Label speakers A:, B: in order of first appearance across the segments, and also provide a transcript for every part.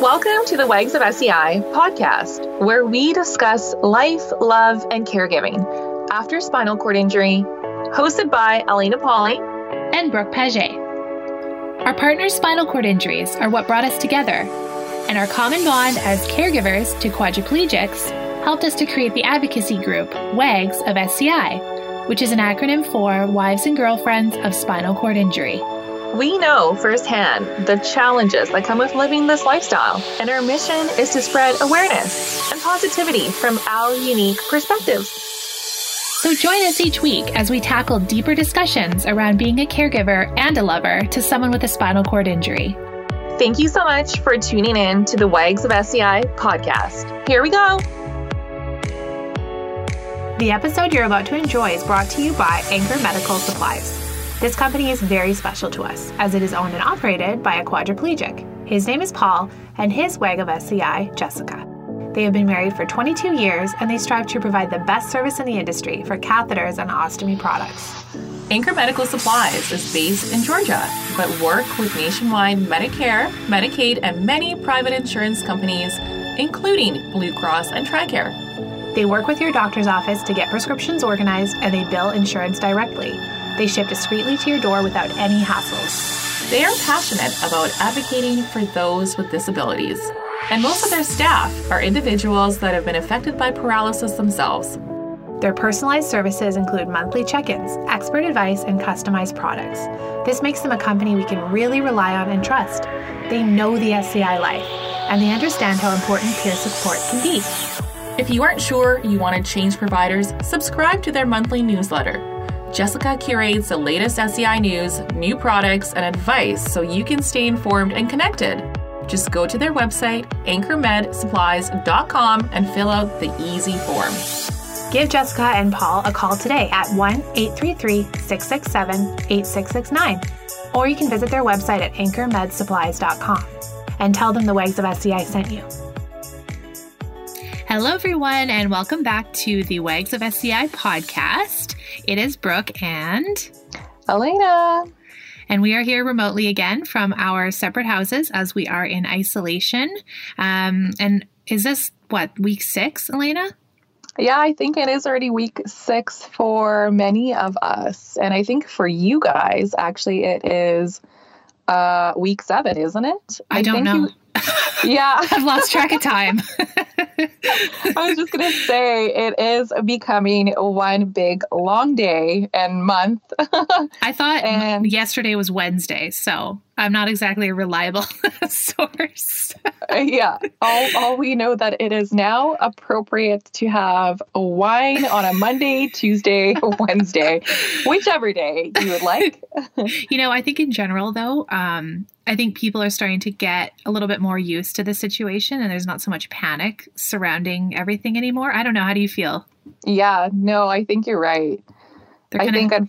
A: Welcome to the Wags of SCI podcast, where we discuss life, love, and caregiving after spinal cord injury. Hosted by Elena Polly
B: and Brooke Paget. Our partners' spinal cord injuries are what brought us together, and our common bond as caregivers to quadriplegics helped us to create the advocacy group WAGS of SCI, which is an acronym for Wives and Girlfriends of Spinal Cord Injury.
A: We know firsthand the challenges that come with living this lifestyle, and our mission is to spread awareness and positivity from our unique perspectives.
B: So join us each week as we tackle deeper discussions around being a caregiver and a lover to someone with a spinal cord injury.
A: Thank you so much for tuning in to the Wags of SCI podcast. Here we go.
B: The episode you're about to enjoy is brought to you by Anchor Medical Supplies. This company is very special to us as it is owned and operated by a quadriplegic. His name is Paul, and his WAG of SCI, Jessica. They have been married for 22 years and they strive to provide the best service in the industry for catheters and ostomy products.
A: Anchor Medical Supplies is based in Georgia, but work with nationwide Medicare, Medicaid, and many private insurance companies, including Blue Cross and TRICARE.
B: They work with your doctor's office to get prescriptions organized and they bill insurance directly. They ship discreetly to your door without any hassles.
A: They are passionate about advocating for those with disabilities, and most of their staff are individuals that have been affected by paralysis themselves.
B: Their personalized services include monthly check ins, expert advice, and customized products. This makes them a company we can really rely on and trust. They know the SCI life, and they understand how important peer support can be.
A: If you aren't sure you want to change providers, subscribe to their monthly newsletter. Jessica curates the latest SCI news, new products, and advice so you can stay informed and connected. Just go to their website, anchormedsupplies.com, and fill out the easy form.
B: Give Jessica and Paul a call today at 1 833 667 8669, or you can visit their website at anchormedsupplies.com and tell them the Wags of SCI sent you. Hello, everyone, and welcome back to the Wags of SCI podcast. It is Brooke and
A: Elena.
B: And we are here remotely again from our separate houses as we are in isolation. Um, and is this what, week six, Elena?
C: Yeah, I think it is already week six for many of us. And I think for you guys, actually, it is uh, week seven, isn't it?
B: I, I don't know. You,
C: yeah.
B: I've lost track of time.
C: I was just going to say it is becoming one big long day and month.
B: I thought and, yesterday was Wednesday, so I'm not exactly a reliable source.
C: yeah. All, all we know that it is now appropriate to have a wine on a Monday, Tuesday, Wednesday, whichever day you would like.
B: you know, I think in general, though, um, I think people are starting to get a little bit more used to the situation and there's not so much panic surrounding everything anymore. I don't know. How do you feel?
C: Yeah, no, I think you're right. I think at,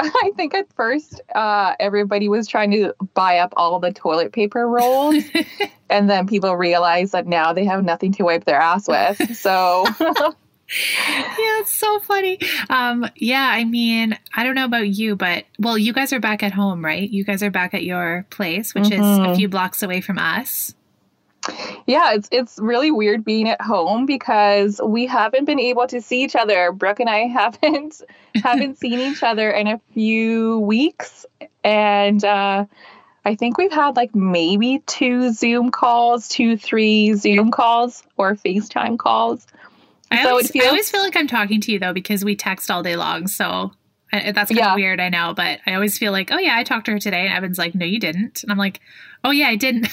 C: I think at first uh, everybody was trying to buy up all the toilet paper rolls, and then people realized that now they have nothing to wipe their ass with. So
B: yeah, it's so funny. Um, yeah, I mean, I don't know about you, but well, you guys are back at home, right? You guys are back at your place, which mm-hmm. is a mm-hmm. few blocks away from us.
C: Yeah, it's it's really weird being at home because we haven't been able to see each other. Brooke and I haven't haven't seen each other in a few weeks, and uh, I think we've had like maybe two Zoom calls, two three Zoom calls or FaceTime calls.
B: I, so always, feels, I always feel like I'm talking to you though because we text all day long. So I, that's kind yeah. of weird, I know, but I always feel like, oh yeah, I talked to her today, and Evan's like, no, you didn't, and I'm like, oh yeah, I didn't.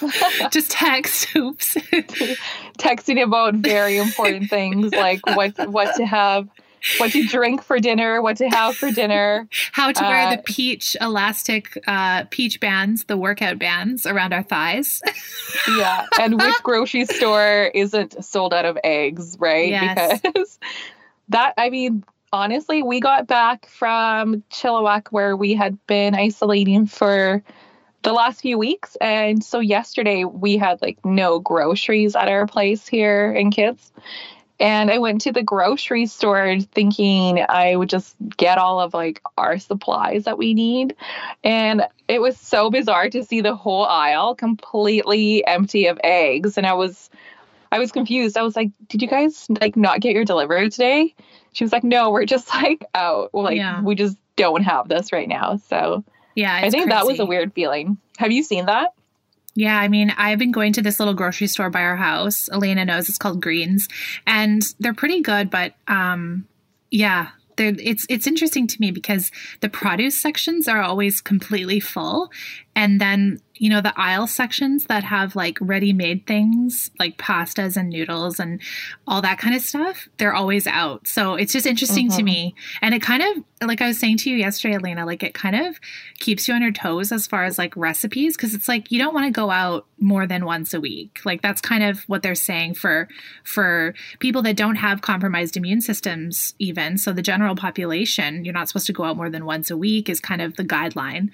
B: Just text. Oops.
C: Texting about very important things like what what to have what to drink for dinner, what to have for dinner,
B: how to wear uh, the peach elastic uh, peach bands, the workout bands around our thighs.
C: yeah, and which grocery store isn't sold out of eggs, right?
B: Yes.
C: Because that, I mean, honestly, we got back from Chilliwack where we had been isolating for the last few weeks. And so yesterday we had like no groceries at our place here in Kits. And I went to the grocery store thinking I would just get all of like our supplies that we need. And it was so bizarre to see the whole aisle completely empty of eggs. And I was I was confused. I was like, "Did you guys like not get your delivery today?" She was like, "No, we're just like out. Like yeah. we just don't have this right now." So
B: yeah,
C: I think crazy. that was a weird feeling. Have you seen that?
B: Yeah, I mean, I've been going to this little grocery store by our house. Elena knows it's called Greens, and they're pretty good, but um, yeah, it's it's interesting to me because the produce sections are always completely full, and then you know, the aisle sections that have like ready made things like pastas and noodles and all that kind of stuff, they're always out. So it's just interesting mm-hmm. to me. And it kind of, like I was saying to you yesterday, Elena, like it kind of keeps you on your toes as far as like recipes because it's like you don't want to go out more than once a week. Like that's kind of what they're saying for for people that don't have compromised immune systems even. So the general population, you're not supposed to go out more than once a week is kind of the guideline.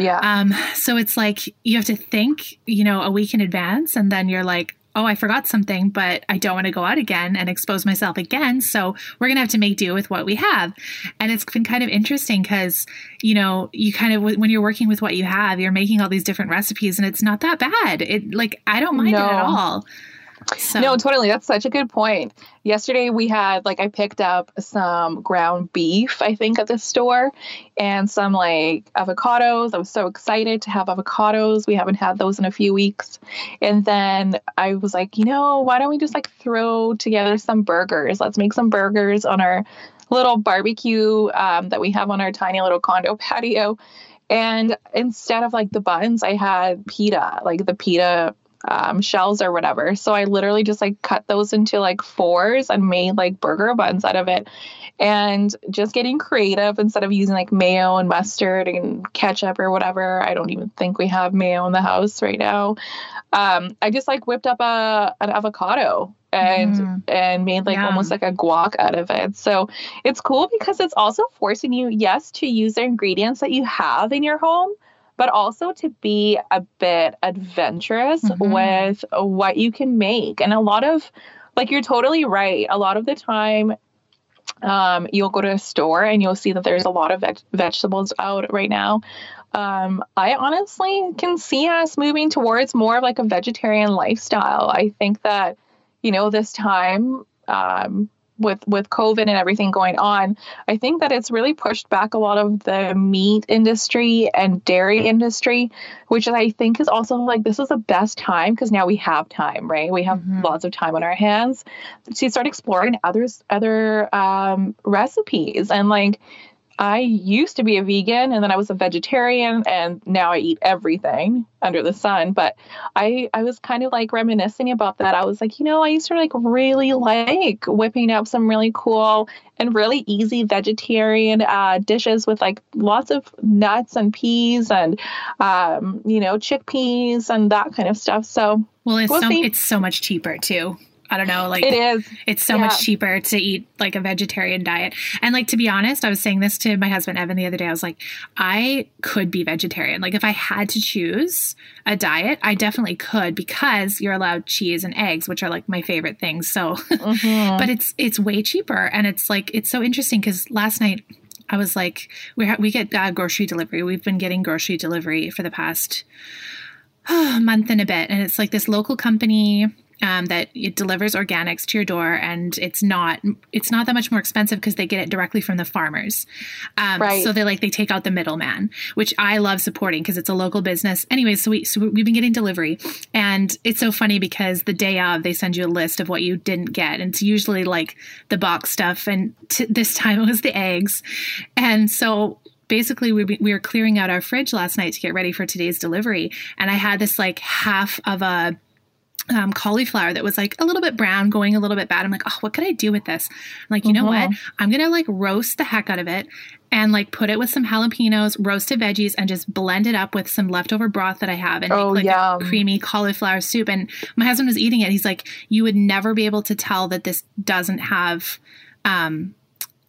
C: Yeah.
B: Um so it's like you have to think, you know, a week in advance and then you're like, oh, I forgot something, but I don't want to go out again and expose myself again. So we're going to have to make do with what we have. And it's been kind of interesting because, you know, you kind of, when you're working with what you have, you're making all these different recipes and it's not that bad. It like, I don't mind no. it at all.
C: So. No, totally. That's such a good point. Yesterday we had like I picked up some ground beef, I think, at the store and some like avocados. I was so excited to have avocados. We haven't had those in a few weeks. And then I was like, you know, why don't we just like throw together some burgers? Let's make some burgers on our little barbecue um, that we have on our tiny little condo patio. And instead of like the buns, I had pita, like the pita um, shells or whatever. So I literally just like cut those into like fours and made like burger buns out of it. And just getting creative instead of using like mayo and mustard and ketchup or whatever. I don't even think we have mayo in the house right now. Um, I just like whipped up a an avocado and mm. and made like yeah. almost like a guac out of it. So it's cool because it's also forcing you, yes, to use the ingredients that you have in your home, but also to be a bit adventurous mm-hmm. with what you can make. And a lot of, like, you're totally right. A lot of the time, um, you'll go to a store and you'll see that there's a lot of veg- vegetables out right now. Um, I honestly can see us moving towards more of like a vegetarian lifestyle. I think that, you know, this time, um, with with COVID and everything going on, I think that it's really pushed back a lot of the meat industry and dairy industry, which I think is also like this is the best time because now we have time, right? We have mm-hmm. lots of time on our hands to start exploring others other um, recipes and like I used to be a vegan and then I was a vegetarian and now I eat everything under the sun. But I I was kind of like reminiscing about that. I was like, you know, I used to like really like whipping up some really cool and really easy vegetarian uh, dishes with like lots of nuts and peas and um, you know chickpeas and that kind of stuff. So
B: well, it's we'll so, it's so much cheaper too. I don't know, like
C: it is.
B: It's so yeah. much cheaper to eat like a vegetarian diet. And like to be honest, I was saying this to my husband Evan the other day. I was like, I could be vegetarian. Like if I had to choose a diet, I definitely could because you're allowed cheese and eggs, which are like my favorite things. So, mm-hmm. but it's it's way cheaper, and it's like it's so interesting because last night I was like, we ha- we get uh, grocery delivery. We've been getting grocery delivery for the past uh, month and a bit, and it's like this local company um, that it delivers organics to your door and it's not it's not that much more expensive because they get it directly from the farmers. Um, right. so they like they take out the middleman which i love supporting because it's a local business. Anyways so, we, so we've been getting delivery and it's so funny because the day of they send you a list of what you didn't get and it's usually like the box stuff and t- this time it was the eggs. And so basically we, we were clearing out our fridge last night to get ready for today's delivery and i had this like half of a um, cauliflower that was like a little bit brown, going a little bit bad. I'm like, oh, what could I do with this? I'm like, you mm-hmm. know what? Mm-hmm. I'm gonna like roast the heck out of it and like put it with some jalapenos, roasted veggies, and just blend it up with some leftover broth that I have and oh, make like yum. a creamy cauliflower soup. And my husband was eating it. He's like, you would never be able to tell that this doesn't have um,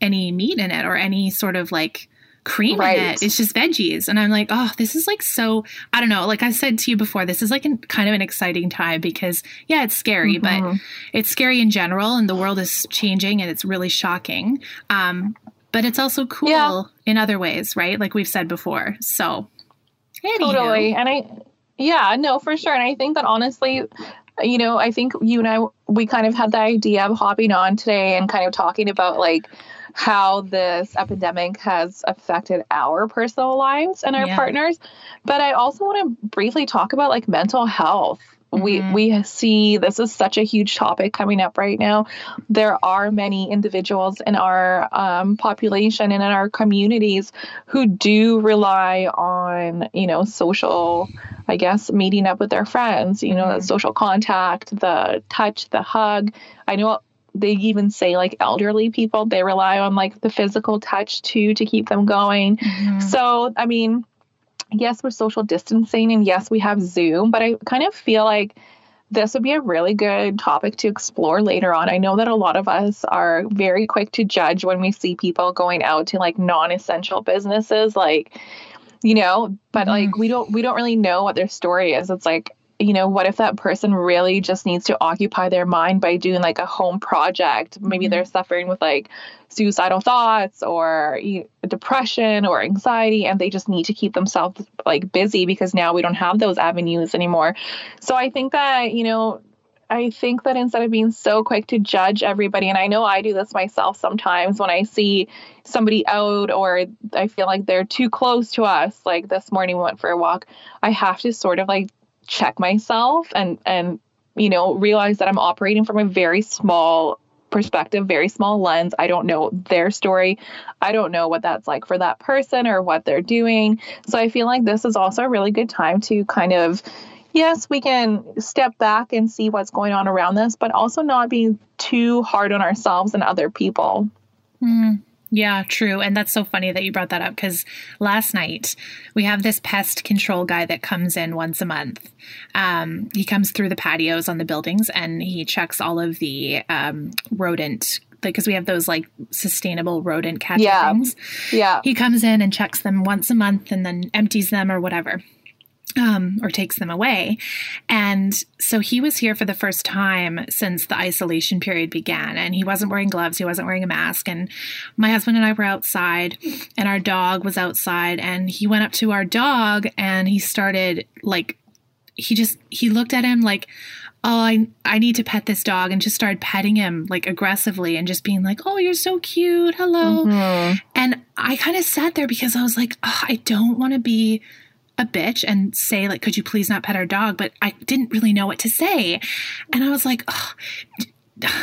B: any meat in it or any sort of like cream right. in it. It's just veggies. And I'm like, oh, this is like so, I don't know. Like I said to you before, this is like an, kind of an exciting time because, yeah, it's scary, mm-hmm. but it's scary in general and the world is changing and it's really shocking. Um, but it's also cool yeah. in other ways, right? Like we've said before. So Anywho.
C: Totally. And I, yeah, no, for sure. And I think that honestly, you know, I think you and I, we kind of had the idea of hopping on today and kind of talking about like how this epidemic has affected our personal lives and our
B: Yeah.
C: partners. But I also want to briefly talk about like mental health. We
B: Mhm.
C: we see this is such a huge topic coming up right now. There are many individuals in our um, population and in our communities who do rely on you know social I guess meeting up with their friends, you know,
B: Mhm.
C: the social contact, the touch, the hug. I know they even say like elderly people, they rely on like the physical touch too to keep them going.
B: Mhm.
C: So, I mean, yes, we're social distancing and yes, we have Zoom, but I kind of feel like this would be a really good topic to explore later on. I know that a lot of us are very quick to judge when we see people going out to like non-essential businesses like you know, but like we don't we don't really know what their story is. It's like you know, what if that person really just needs to occupy their mind by doing like a home project? Maybe
B: Mhm.
C: they're suffering with like suicidal thoughts or you depression or anxiety, and they just need to keep themselves like busy because now we don't have those avenues anymore. So I think that, you know, I think that instead of being so quick to judge everybody, and I know I do this myself sometimes when I see somebody out or I feel like they're too close to us, like this morning we went for a walk, I have to sort of like check myself and and you know realize that I'm operating from a very small perspective, very small lens. I don't know their story. I don't know what that's like for that person or what they're doing. So I feel like this is also a really good time to kind of yes, we can step back and see what's going on around this, but also not being too hard on ourselves and other people.
B: Mm, yeah, true. And that's so funny that you brought that up because last night we have this pest control guy that comes in once a month. Um, he comes through the patios on the buildings and he checks all of the um, rodent, because we have those like sustainable rodent catcher
C: Yeah.
B: things.
C: Yeah.
B: He comes in and checks them once a month and then empties them or whatever. Um, or takes them away. And so he was here for the first time since the isolation period began. And he wasn't wearing gloves, he wasn't wearing a mask. And my husband and I were outside, and our dog was outside. And he went up to our dog and he started like, he just, he looked at him like, oh I, I need to pet this dog and just started petting him like aggressively and just being like oh you're so cute hello
C: Mhm.
B: and I kind of sat there because I was like, oh, I don't want to be a bitch and say like, could you please not pet our dog? But I didn't really know what to say, and I was like, oh.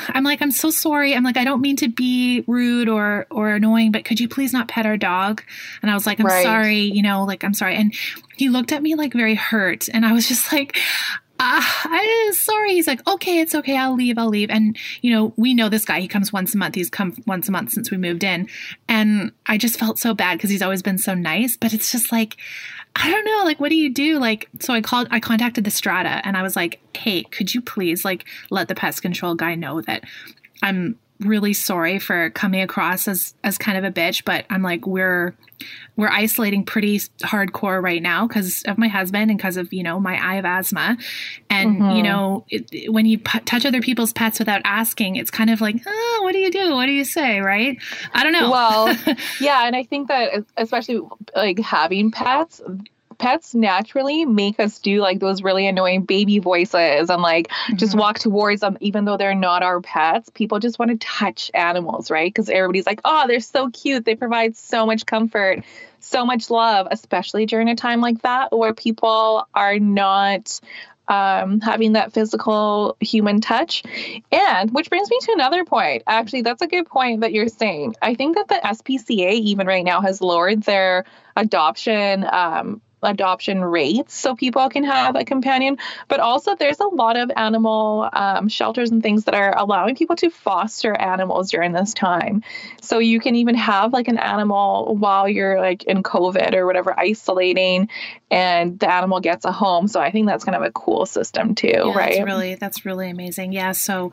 B: I'm like, I'm so sorry. I'm like, I don't mean to be rude or or annoying, but could you please not pet our dog? And I was like, I'm
C: Right.
B: sorry, you know, like I'm sorry. And he looked at me like very hurt, and I was just like, ah, I'm sorry. He's like, okay, it's okay. I'll leave. I'll leave. And you know, we know this guy. He comes once a month. He's come once a month since we moved in, and I just felt so bad because he's always been so nice. But it's just like, I don't know. Like, what do you do? Like, so I called. I contacted the Strata, and I was like, hey, could you please like let the pest control guy know that I'm really sorry for coming across as as kind of a bitch, but I'm like we're we're isolating pretty hardcore right now because of my husband and because of you know my I have asthma, and
C: Mhm.
B: you know it, it- when you p- touch other people's pets without asking, it's kind of like oh, what do you do? What do you say? Right? I don't know.
C: Well, yeah, and I think that especially like having pets, pets naturally make us do like those really annoying baby voices and like just
B: Mhm.
C: walk towards them even though they're not our pets. People just want to touch animals, right? Because everybody's like, "Oh, they're so cute. They provide so much comfort." So much love, especially during a time like that where people are not um, having that physical human touch. And which brings me to another point. Actually, that's a good point that you're saying. I think that the SPCA even right now has lowered their adoption um, adoption rates so people can have a companion. But also, there's a lot of animal um, shelters and things that are allowing people to foster animals during this time. So you can even have like an animal while you're like in COVID or whatever, isolating, and the animal gets a home. So I think that's kind of a cool system too,
B: Yeah,
C: right?
B: That's really that's really amazing. Yeah. So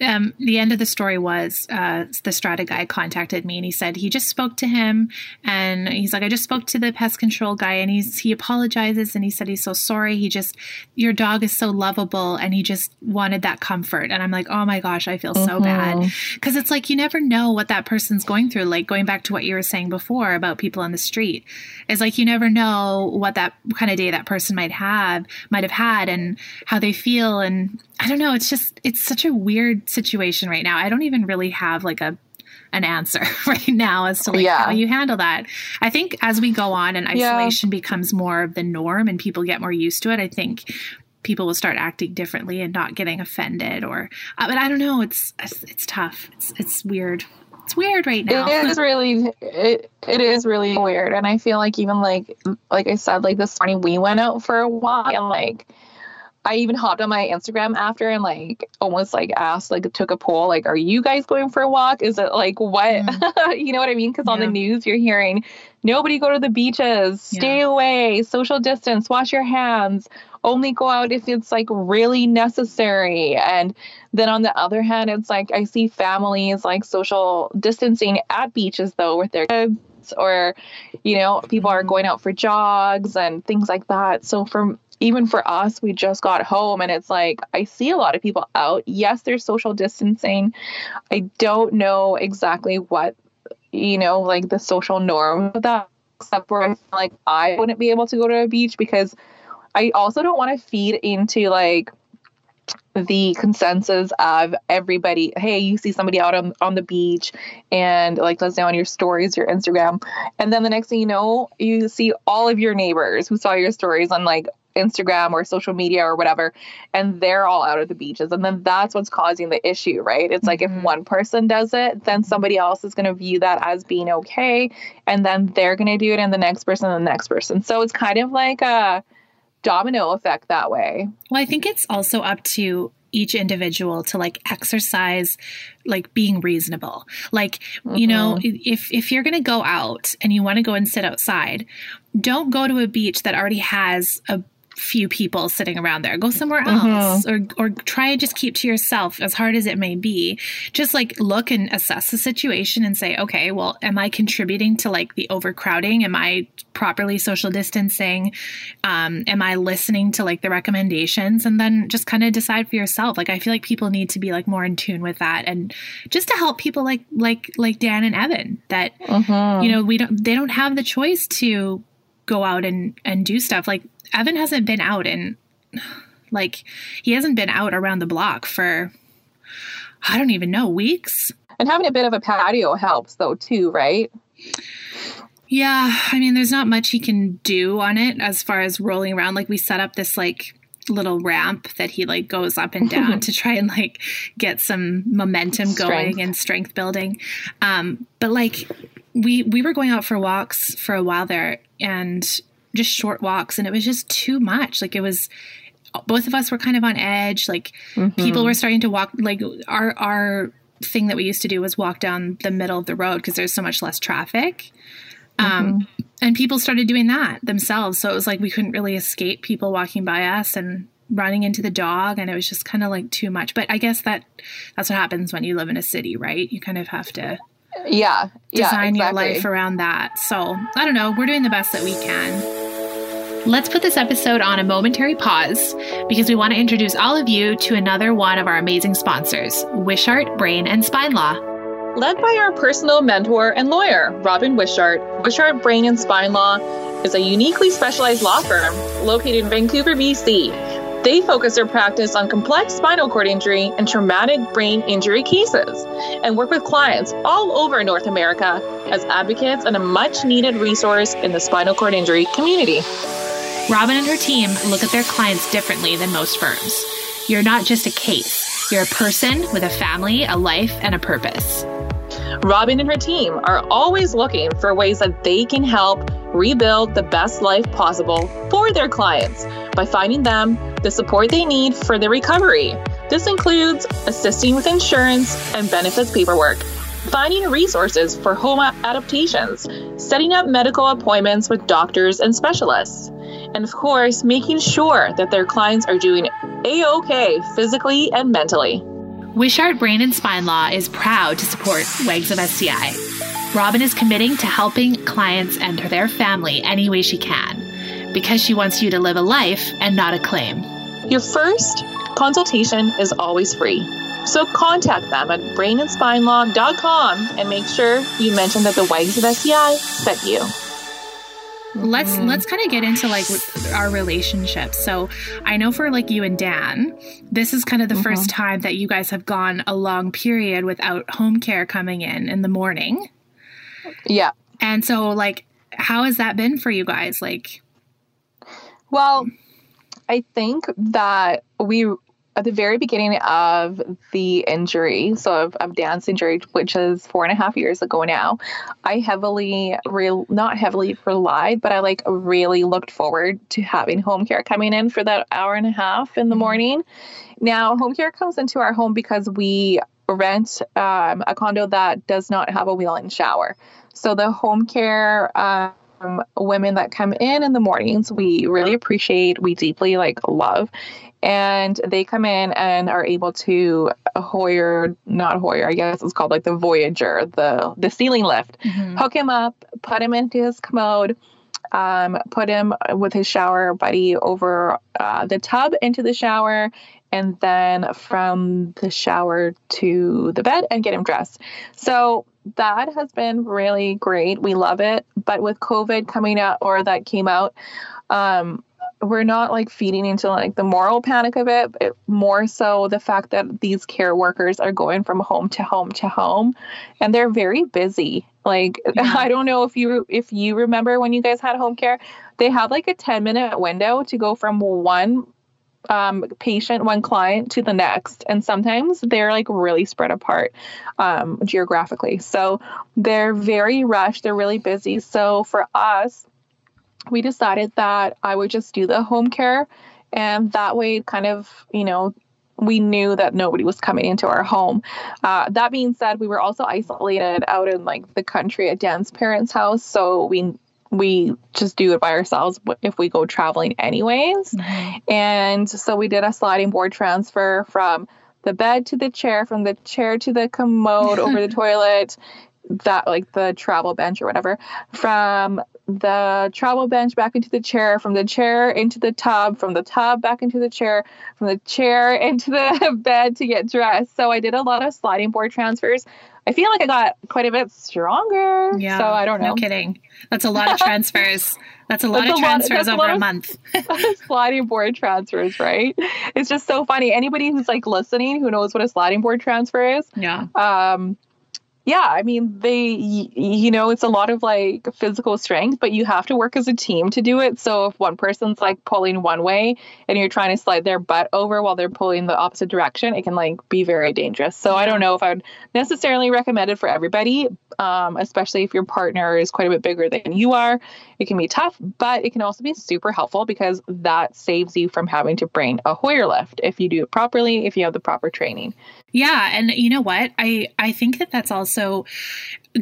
B: um, the end of the story was uh, the strata guy contacted me and he said he just spoke to him and he's like i just spoke to the pest control guy and he's he apologizes and he said he's so sorry. He just your dog is so lovable and he just wanted that comfort. And i'm like oh my gosh i feel so mm-hmm. bad. Because it's like you never know what that person's going through. Like going back to what you were saying before about people on the street it's like you never know what that kind of day that person might have might have had and how they feel and I don't know. It's just it's such a weird situation right now. I don't even really have like a an answer right now as to like yeah. how you handle that. I think as we go on and isolation yeah. becomes more of the norm and people get more used to it, I think people will start acting differently and not getting offended or uh, but I don't know, it's it's tough. It's it's weird. It's weird right now.
C: It is really it, it is really weird and I feel like even like like I said like this morning we went out for a walk and like I even hopped on my Instagram after and like almost like asked, like took a poll, like, are you guys going for a walk? Is it like what? Mm. you know what I mean? Because yeah. on the news you're hearing nobody go to the beaches, stay yeah. away, social distance, wash your hands, only go out if it's like really necessary. And then on the other hand, it's like I see families like social distancing at beaches though with their kids or you know people are mm-hmm. going out for jogs and things like that so from even for us, we just got home and it's like I see a lot of people out. Yes, there's social distancing. I don't know exactly what, you know, like the social norm of that, except for like I wouldn't be able to go to a beach because I also don't want to feed into like the consensus of everybody hey you see somebody out on, on the beach and like let's say on your stories your instagram and then the next thing you know you see all of your neighbors who saw your stories on like Instagram or social media or whatever, and they're all out of the beaches. And then that's what's causing the issue, right? It's mm-hmm. like if mm-hmm. one person does it, then somebody else is going to view that as being okay. And then they're going to do it, and the next person, and the next person. So it's kind of like a domino effect that way.
B: Well, I think it's also up to each individual to like exercise like being reasonable like mm-hmm. you know mm-hmm. if if you're going to go out and you want to go and sit outside don't go to a beach that already has a few people sitting around there. Go somewhere mm-hmm. else mm-hmm. or or try and just keep to yourself as hard as it may be. Just like look and assess the situation and say, okay, well, am I contributing to like the overcrowding? Am I properly social distancing? Um, am I listening to like the recommendations? And then just kind of decide for yourself. Like I feel like people need to be like more in tune with that and just to help people like like like Dan and Evan that mm-hmm. you know, we don't they don't have the choice to go out and and do stuff like Evan hasn't been out in like he hasn't been out around the block for I don't even know, weeks.
C: And having a bit of a patio helps though too, right?
B: Yeah, I mean there's not much he can do on it as far as rolling around like we set up this like little ramp that he like goes up and down to try and like get some momentum strength. going and strength building. Um but like we we were going out for walks for a while there and just short walks and it was just too much. Like it was both of us were kind of on edge. Like mm-hmm. people were starting to walk like our our thing that we used to do was walk down the middle of the road because there's so much less traffic. Um, mm-hmm. and people started doing that themselves. So it was like we couldn't really escape people walking by us and running into the dog and it was just kind of like too much. But i guess that that's what happens when you live in a city right? You kind of have to
C: yeah.
B: Design
C: yeah,
B: exactly. your life around that. So i don't know. We're doing the best that we can Let's put this episode on a momentary pause because we want to introduce all of you to another one of our amazing sponsors, Wishart Brain and Spine Law.
C: Led by our personal mentor and lawyer, Robin Wishart, Wishart Brain and Spine Law is a uniquely specialized law firm located in Vancouver, BC. They focus their practice on complex spinal cord injury and traumatic brain injury cases and work with clients all over North America as advocates and a much needed resource in the spinal cord injury community.
B: Robin and her team look at their clients differently than most firms. You're not just a case, you're a person with a family, a life, and a purpose.
C: Robin and her team are always looking for ways that they can help rebuild the best life possible for their clients by finding them the support they need for their recovery. This includes assisting with insurance and benefits paperwork, finding resources for home adaptations, setting up medical appointments with doctors and specialists, and of course, making sure that their clients are doing a okay physically and mentally.
B: Wishart Brain and Spine Law is proud to support Wags of SCI. Robin is committing to helping clients and their family any way she can because she wants you to live a life and not a claim.
C: Your first consultation is always free. So contact them at brainandspinelaw.com and make sure you mention that the Wags of SCI sent you.
B: Let's mm-hmm. let's kind of get into like our relationship. So I know for like you and Dan, this is kind of the mm-hmm. first time that you guys have gone a long period without home care coming in in the morning.
C: Yeah.
B: And so like how has that been for you guys? Like
C: well, I think that we at the very beginning of the injury, so of, of Dan's injury, which is four and a half years ago now, I heavily, real not heavily relied, but I like really looked forward to having home care coming in for that hour and a half in the mm-hmm. morning. Now, home care comes into our home because we rent um, a condo that does not have a wheel-in shower. So the home care. Um, women that come in in the mornings we really appreciate we deeply like love and they come in and are able to Hoyer, not Hoyer, I guess it's called like the Voyager, the the ceiling lift, mm-hmm. hook him up, put him into his commode. Um, put him with his shower buddy over uh, the tub into the shower and then from the shower to the bed and get him dressed. So that has been really great. We love it. But with COVID coming out or that came out, um, we're not like feeding into like the moral panic of it, but more so the fact that these care workers are going from home to home to home and they're very busy. Like yeah. I don't know if you if you remember when you guys had home care, they have like a 10 minute window to go from one um, patient, one client to the next. And sometimes they're like really spread apart um, geographically. So they're very rushed, they're really busy. So for us, we decided that I would just do the home care. And that way, kind of, you know, we knew that nobody was coming into our home. Uh, that being said, we were also isolated out in like the country at Dan's parents' house. So we we just do it by ourselves if we go traveling anyways. Mm-hmm. And so we did a sliding board transfer from the bed to the chair, from the chair to the commode over the toilet, that like the travel bench or whatever, from the travel bench back into the chair, from the chair into the tub, from the tub back into the chair, from the chair into the bed to get dressed. So I did a lot of sliding board transfers. I feel like I got quite a bit stronger. Yeah. So I don't know.
B: No kidding. That's a lot of transfers. That's a lot that's of transfers lot, over a, a month.
C: sliding board transfers, right? It's just so funny. Anybody who's like listening who knows what a sliding board transfer is.
B: Yeah.
C: Um, yeah, I mean, they, you know, it's a lot of like physical strength, but you have to work as a team to do it. So if one person's like pulling one way and you're trying to slide their butt over while they're pulling the opposite direction, it can like be very dangerous. So I don't know if I would necessarily recommend it for everybody, um, especially if your partner is quite a bit bigger than you are. It can be tough, but it can also be super helpful because that saves you from having to bring a Hoyer lift if you do it properly, if you have the proper training.
B: Yeah, and you know what? I I think that that's also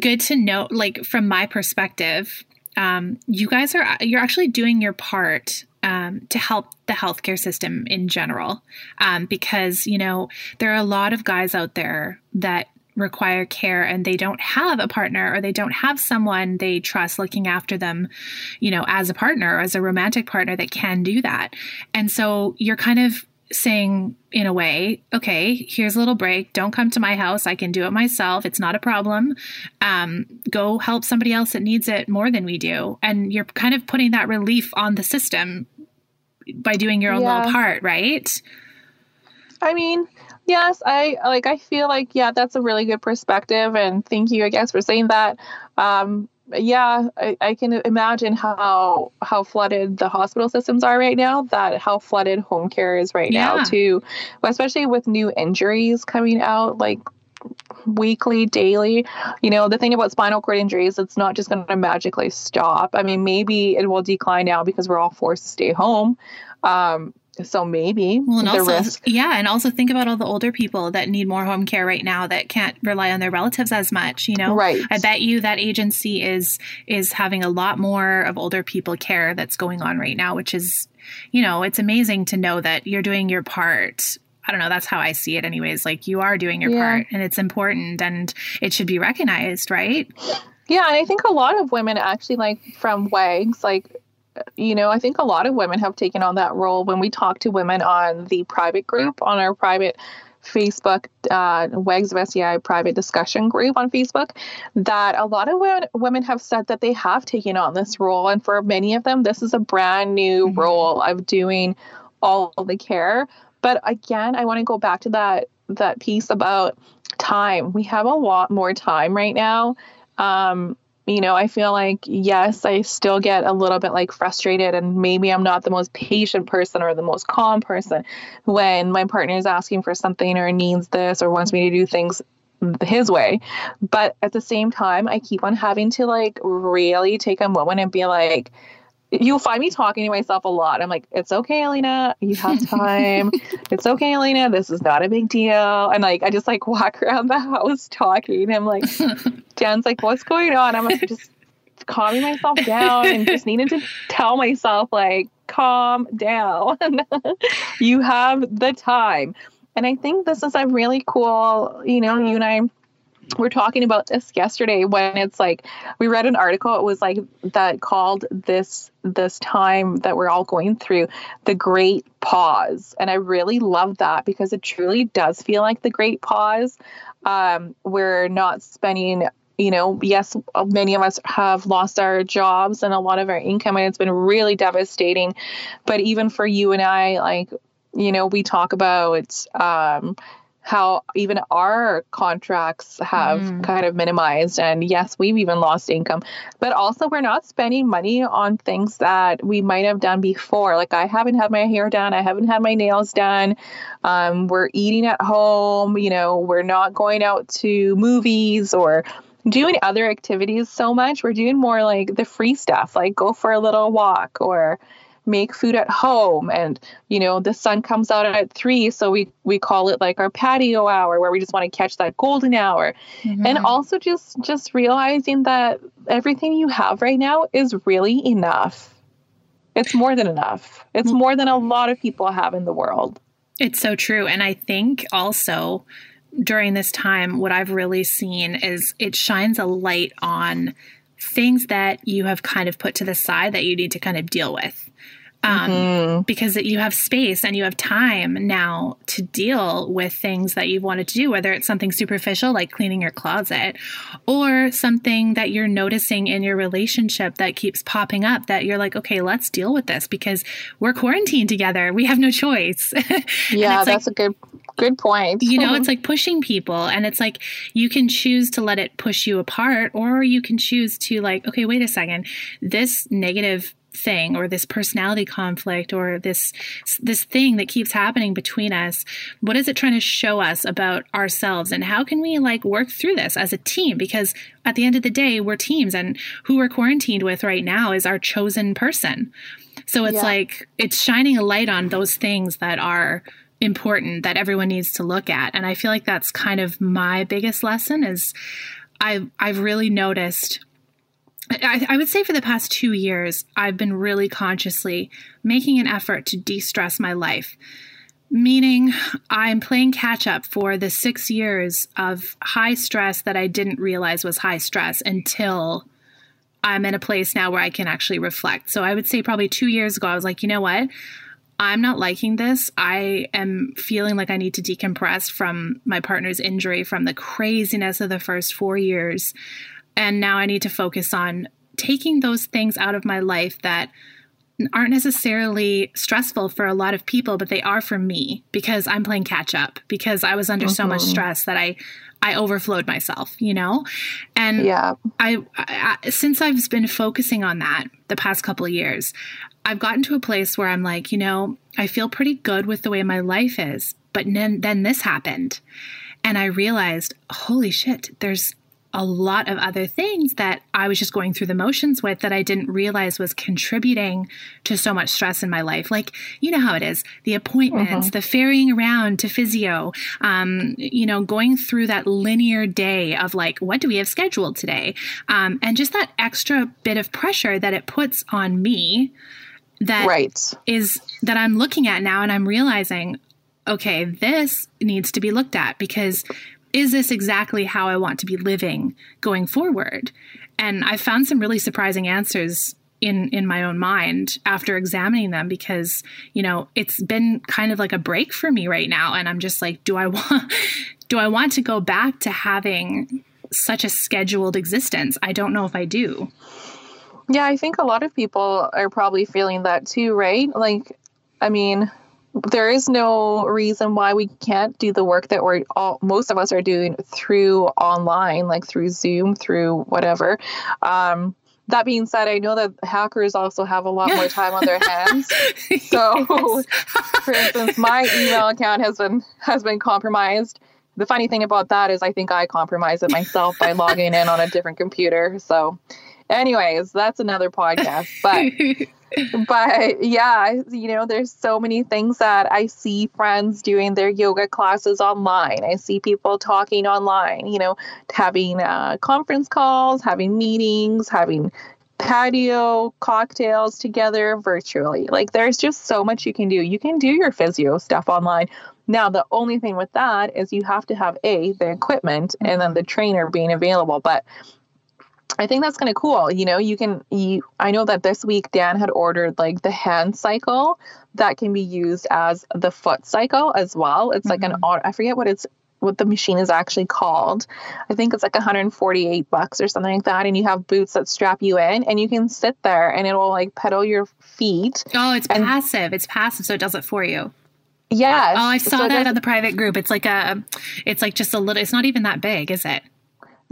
B: good to know like from my perspective, um, you guys are you're actually doing your part um, to help the healthcare system in general um, because you know there are a lot of guys out there that require care and they don't have a partner or they don't have someone they trust looking after them, you know, as a partner or as a romantic partner that can do that. And so you're kind of saying in a way, okay, here's a little break. Don't come to my house. I can do it myself. It's not a problem. Um, go help somebody else that needs it more than we do. And you're kind of putting that relief on the system by doing your own yeah. little part, right?
C: I mean, yes, I like I feel like yeah, that's a really good perspective and thank you I guess for saying that. Um yeah, I, I, can imagine how how flooded the hospital systems are right now. That how flooded home care is right yeah. now too, especially with new injuries coming out like weekly, daily. You know, the thing about spinal cord injuries, it's not just going to magically stop. I mean, maybe it will decline now because we're all forced to stay home. Um, so maybe
B: well, and also, risk. yeah, and also think about all the older people that need more home care right now that can't rely on their relatives as much. You know,
C: right?
B: I bet you that agency is is having a lot more of older people care that's going on right now, which is, you know, it's amazing to know that you're doing your part I don't know, that's how I see it anyways. Like you are doing your yeah. part and it's important and it should be recognized, right?
C: Yeah, and I think a lot of women actually like from WAGs, like you know, I think a lot of women have taken on that role when we talk to women on the private group, on our private Facebook, uh, WAGs of SCI private discussion group on Facebook, that a lot of women, women have said that they have taken on this role. And for many of them, this is a brand new mm-hmm. role of doing all the care. But again, I want to go back to that that piece about time. We have a lot more time right now. Um, you know, I feel like, yes, I still get a little bit like frustrated, and maybe I'm not the most patient person or the most calm person when my partner is asking for something or needs this or wants me to do things his way. But at the same time, I keep on having to like really take a moment and be like, you'll find me talking to myself a lot. I'm like, it's okay, Elena. You have time. it's okay, Elena. This is not a big deal. And like, I just like walk around the house talking. I'm like, Jen's like, what's going on? I'm like, just calming myself down and just needed to tell myself, like, calm down. you have the time. And I think this is a really cool, you know, you and I we're talking about this yesterday when it's like we read an article it was like that called this this time that we're all going through the great pause. And i really love that because it truly does feel like the great pause. Um, we're not spending you know yes many of us have lost our jobs and a lot of our income and it's been really devastating. But even for you and i like you know we talk about um, how even our contracts have mm. kind of minimized. And yes we've even lost income. But also we're not spending money on things that we might have done before. Like i haven't had my hair done. I haven't had my nails done. Um, we're eating at home. You know we're not going out to movies or doing other activities so much. We're doing more like the free stuff like go for a little walk or make food at home. And you know the sun comes out at three so we we call it like our patio hour where we just want to catch that golden hour. Mm-hmm. and also just just realizing that everything you have right now is really enough. It's more than enough. It's more than a lot of people have in the world.
B: It's so true. And i think also during this time what i've really seen is it shines a light on things that you have kind of put to the side that you need to kind of deal with um, mm-hmm. because you have space and you have time now to deal with things that you've wanted to do, whether it's something superficial like cleaning your closet or something that you're noticing in your relationship that keeps popping up that you're like, okay, let's deal with this because we're quarantined together. We have no choice.
C: yeah, that's like, a good good point.
B: you know, it's like pushing people and it's like you can choose to let it push you apart or you can choose to like, okay, wait a second. This negative thing or this personality conflict or this this thing that keeps happening between us what is it trying to show us about ourselves and how can we like work through this as a team because at the end of the day we're teams and who we're quarantined with right now is our chosen person so it's yeah. like it's shining a light on those things that are important that everyone needs to look at and i feel like that's kind of my biggest lesson is i i've really noticed I, I, would say for the past two years, I've been really consciously making an effort to de stress my life, meaning I'm playing catch up for the six years of high stress that I didn't realize was high stress until I'm in a place now where I can actually reflect. So I would say probably two years ago, I was like, you know what? I'm not liking this. I am feeling like I need to decompress from my partner's injury, from the craziness of the first four years. And now I need to focus on taking those things out of my life that aren't necessarily stressful for a lot of people, but they are for me because I'm playing catch up because I was under mm-hmm. so much mm-hmm. stress that I I overflowed myself, you know? And yeah. I, I since I've been focusing on that the past couple of years, I've gotten to a place where I'm like, you know, I feel pretty good with the way my life is, but then then this happened. And I realized, holy shit, there's a lot of other things that I was just going through the motions with that I didn't realize was contributing to so much stress in my life. Like, you know how it is the appointments, mm-hmm. the ferrying around to physio, um, you know, going through that linear day of like, what do we have scheduled today? Um, and just that extra bit of pressure that it puts on me that
C: right.
B: is that I'm looking at now and I'm realizing okay, this needs to be looked at because is this exactly how I want to be living going forward? And I found some really surprising answers in in my own mind after examining them because you know it's been kind of like a break for me right now and i'm just like do i want do i want to go back to having such a scheduled existence i don't know if i do
C: yeah i think a lot of people are probably feeling that too right like i mean there is no reason why we can't do the work that we're all most of us are doing through online like through zoom through whatever um, that being said, I know that hackers also have a lot more time on their hands. So, for instance, my email account has been has been compromised. The funny thing about that is, I think I compromised it myself by logging in on a different computer. So, anyways, that's another podcast. But but yeah, you know, there's so many things that I see friends doing their yoga classes online. I see people talking online, you know, having uh, conference calls, having meetings, having patio cocktails together virtually. Like there's just so much you can do. You can do your physio stuff online. Now, the only thing with that is you have to have A, the equipment, and then the trainer being available. But I think that's kind of cool. You know, you can you I know that this week Dan had ordered like the hand cycle that can be used as the foot cycle as well. It's mm-hmm. like an mm-hmm. I forget what it's what the machine is actually called. I think it's like 148 bucks or something like that. And you have boots that strap you in and you can sit there and it will like pedal your feet.
B: Oh, it's and, passive. It's passive, so it does it for you.
C: Yeah.
B: Oh, I saw so that on the private group. It's like a it's like just a little it's not even that big, is it?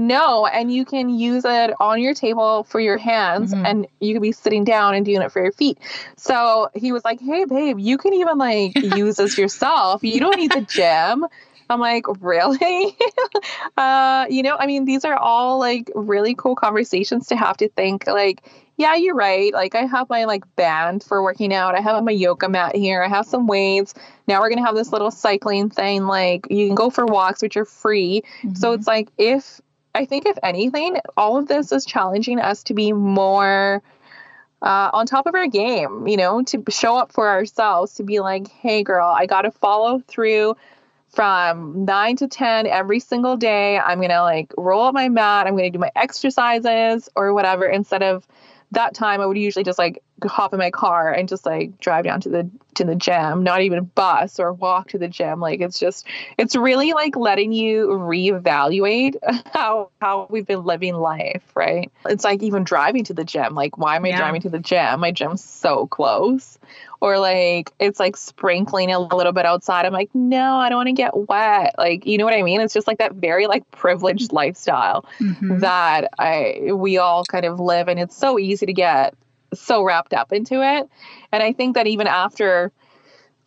C: No, and you can use it on your table for your hands mm-hmm. and you can be sitting down and doing it for your feet. So he was like, Hey babe, you can even like use this yourself. You don't need the gym. I'm like, really? uh, you know, I mean, these are all like really cool conversations to have to think like, yeah, you're right. Like I have my like band for working out. I have my yoga mat here. I have some weights. Now we're gonna have this little cycling thing. Like you can go for walks, which are free. Mm-hmm. So it's like if I think, if anything, all of this is challenging us to be more uh, on top of our game, you know, to show up for ourselves, to be like, hey, girl, I got to follow through from nine to 10 every single day. I'm going to like roll up my mat, I'm going to do my exercises or whatever instead of that time I would usually just like hop in my car and just like drive down to the to the gym, not even bus or walk to the gym. Like it's just it's really like letting you reevaluate how how we've been living life, right? It's like even driving to the gym. Like why am I yeah. driving to the gym? My gym's so close or like it's like sprinkling a little bit outside. I'm like, no, I don't want to get wet. Like, you know what I mean? It's just like that very like privileged lifestyle mm-hmm. that I we all kind of live and it's so easy to get so wrapped up into it. And I think that even after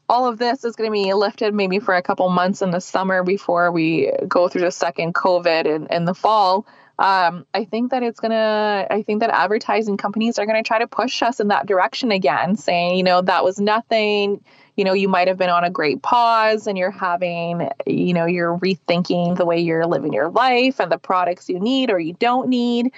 C: all of this is going to be lifted maybe for a couple months in the summer before we go through the second COVID in, in the fall um, I think that it's gonna, I think that advertising companies are gonna try to push us in that direction again, saying, you know, that was nothing. You know, you might have been on a great pause and you're having, you know, you're rethinking the way you're living your life and the products you need or you don't need.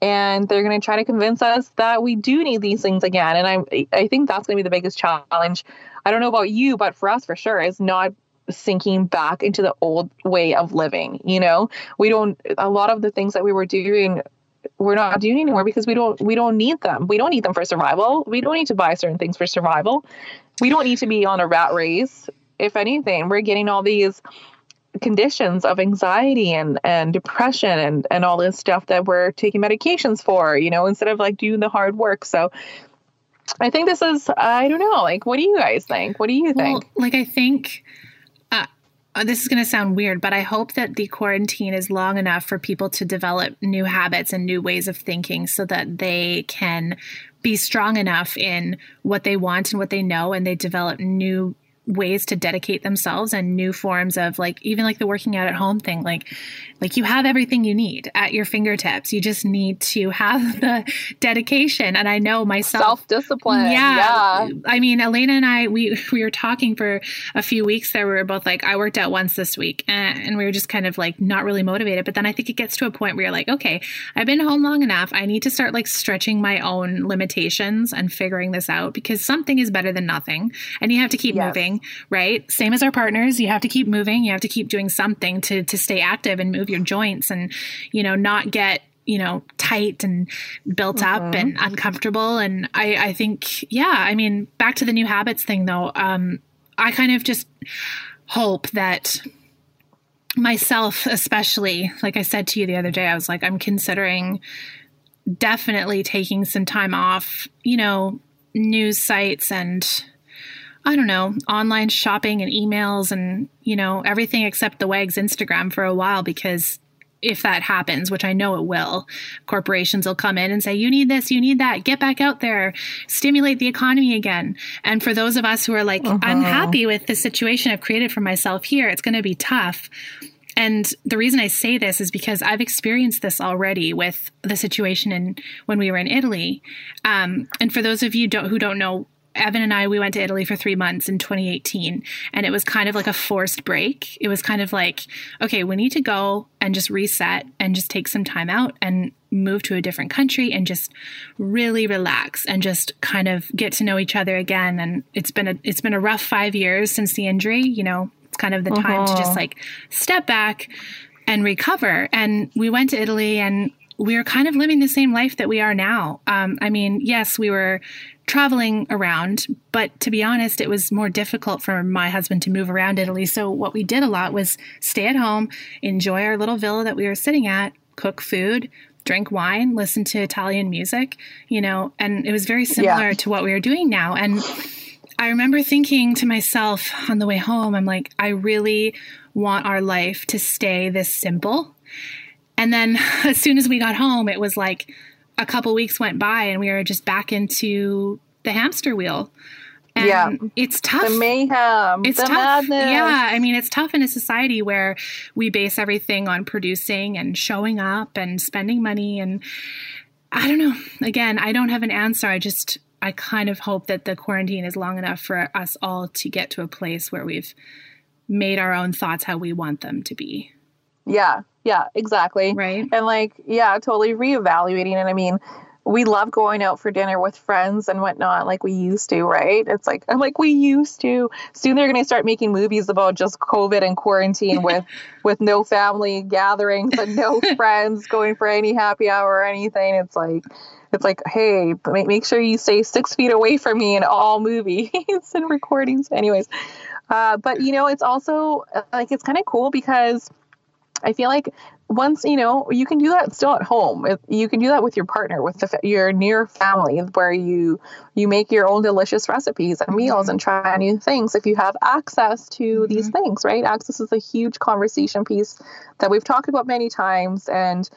C: And they're going to try to convince us that we do need these things again. And I, I think that's going to be the biggest challenge. I don't know about you, but for us, for sure, is not sinking back into the old way of living. You know, we don't, a lot of the things that we were doing we're not doing anymore because we don't we don't need them. We don't need them for survival. We don't need to buy certain things for survival. We don't need to be on a rat race. If anything, we're getting all these conditions of anxiety and and depression and and all this stuff that we're taking medications for, you know, instead of like doing the hard work. So I think this is I don't know, like what do you guys think? What do you think?
B: Well, like I think Uh, this is going to sound weird, but I hope that the quarantine is long enough for people to develop new habits and new ways of thinking so that they can be strong enough in what they want and what they know and they develop new ways to dedicate themselves and new forms of like even like the working out at home thing like like you have everything you need at your fingertips. You just need to have the dedication. And i know myself
C: self-discipline. Yeah, yeah.
B: I mean elena and i we we were talking for a few weeks there. We were both like i worked out once this week and we were just kind of like not really motivated. But then i think it gets to a point where you're like okay i've been home long enough. I need to start like stretching my own limitations and figuring this out because something is better than nothing and you have to keep yes. moving moving, right? Same as our partners, you have to keep moving. You have to keep doing something to to stay active and move your joints and you know not get you know tight and built mm-hmm. up and uncomfortable and i i think yeah i mean back to the new habits thing though um i kind of just hope that myself especially like i said to you the other day i was like i'm considering definitely taking some time off you know news sites and I don't know, online shopping and emails and, you know, everything except the WAG's Instagram for a while because if that happens, which I know it will, corporations will come in and say, you need this, you need that, get back out there, stimulate the economy again. And for those of us who are like, uh-huh. I'm happy with the situation I've created for myself here, it's going to be tough. And the reason I say this is because I've experienced this already with the situation in when we were in Italy. Um, and for those of you don't, who don't know, Evan and I, we went to Italy for three months in 2018, and it was kind of like a forced break. It was kind of like, okay, we need to go and just reset and just take some time out and move to a different country and just really relax and just kind of get to know each other again. And it's been a it's been a rough five years since the injury. You know, it's kind of the uh-huh. time to just uh-huh. like step back and recover. And we went to Italy and we were kind of living the same life that we are now. Um, I mean, yes, we were traveling around, but to be honest, it was more difficult for my husband to move around Italy. So, what we did a lot was stay at home, enjoy our little villa that we were sitting at, cook food, drink wine, listen to Italian music, you know, and it was very similar yeah. to what we are doing now. And I remember thinking to myself on the way home, I'm like, I really want our life to stay this simple. And then as soon as we got home, it was like a couple weeks went by and we were just back into the hamster wheel. And yeah. it's tough.
C: The mayhem.
B: It's
C: the
B: tough.
C: Madness.
B: Yeah. I mean, it's tough in a society where we base everything on producing and showing up and spending money. And I don't know. Again, I don't have an answer. I just, I kind of hope that the quarantine is long enough for us all to get to a place where we've made our own thoughts how we want them to be.
C: Yeah. Yeah, exactly.
B: Right.
C: And like, yeah, totally reevaluating. And I mean, we love going out for dinner with friends and whatnot like we used to, right? It's like I'm like we used to. Soon they're gonna start making movies about just COVID and quarantine with with no family gatherings and no friends going for any happy hour or anything. It's like it's like, hey, make, make sure you stay six feet away from me in all movies and recordings. Anyways, uh, but you know, it's also like it's kind of cool because I feel like once you know you can do that still at home. You can do that with your partner with the, your near family where you you make your own delicious recipes and meals and try new things. If you have access to mm-hmm. these things right? Access is a huge conversation piece that we've talked about many times. And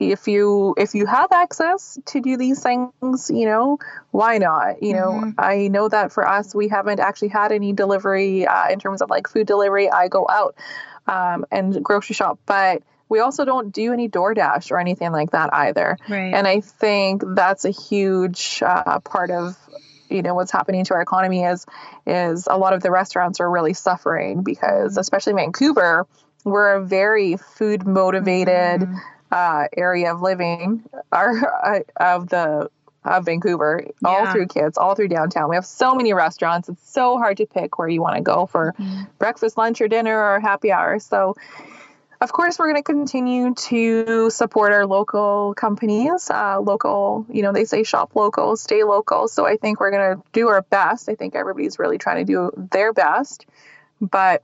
C: if you if you have access to do these things you know why not? You know mm-hmm. i know that for us we haven't actually had any delivery uh, in terms of like food delivery. I go out um, and grocery shop. But we also don't do any DoorDash or anything like that either.
B: Right.
C: And I think that's a huge uh, part of you know what's happening to our economy is is a lot of the restaurants are really suffering because mm-hmm. especially Vancouver, we're a very food motivated mm-hmm. uh, area of living. Our uh, of the of Vancouver, yeah. all through Kits, all through downtown. We have so many restaurants. It's so hard to pick where you want to go for mm-hmm. breakfast, lunch, or dinner, or happy hour. So, of course, we're going to continue to support our local companies. Uh, local, you know, they say shop local, stay local. So, I think we're going to do our best. I think everybody's really trying to do their best. But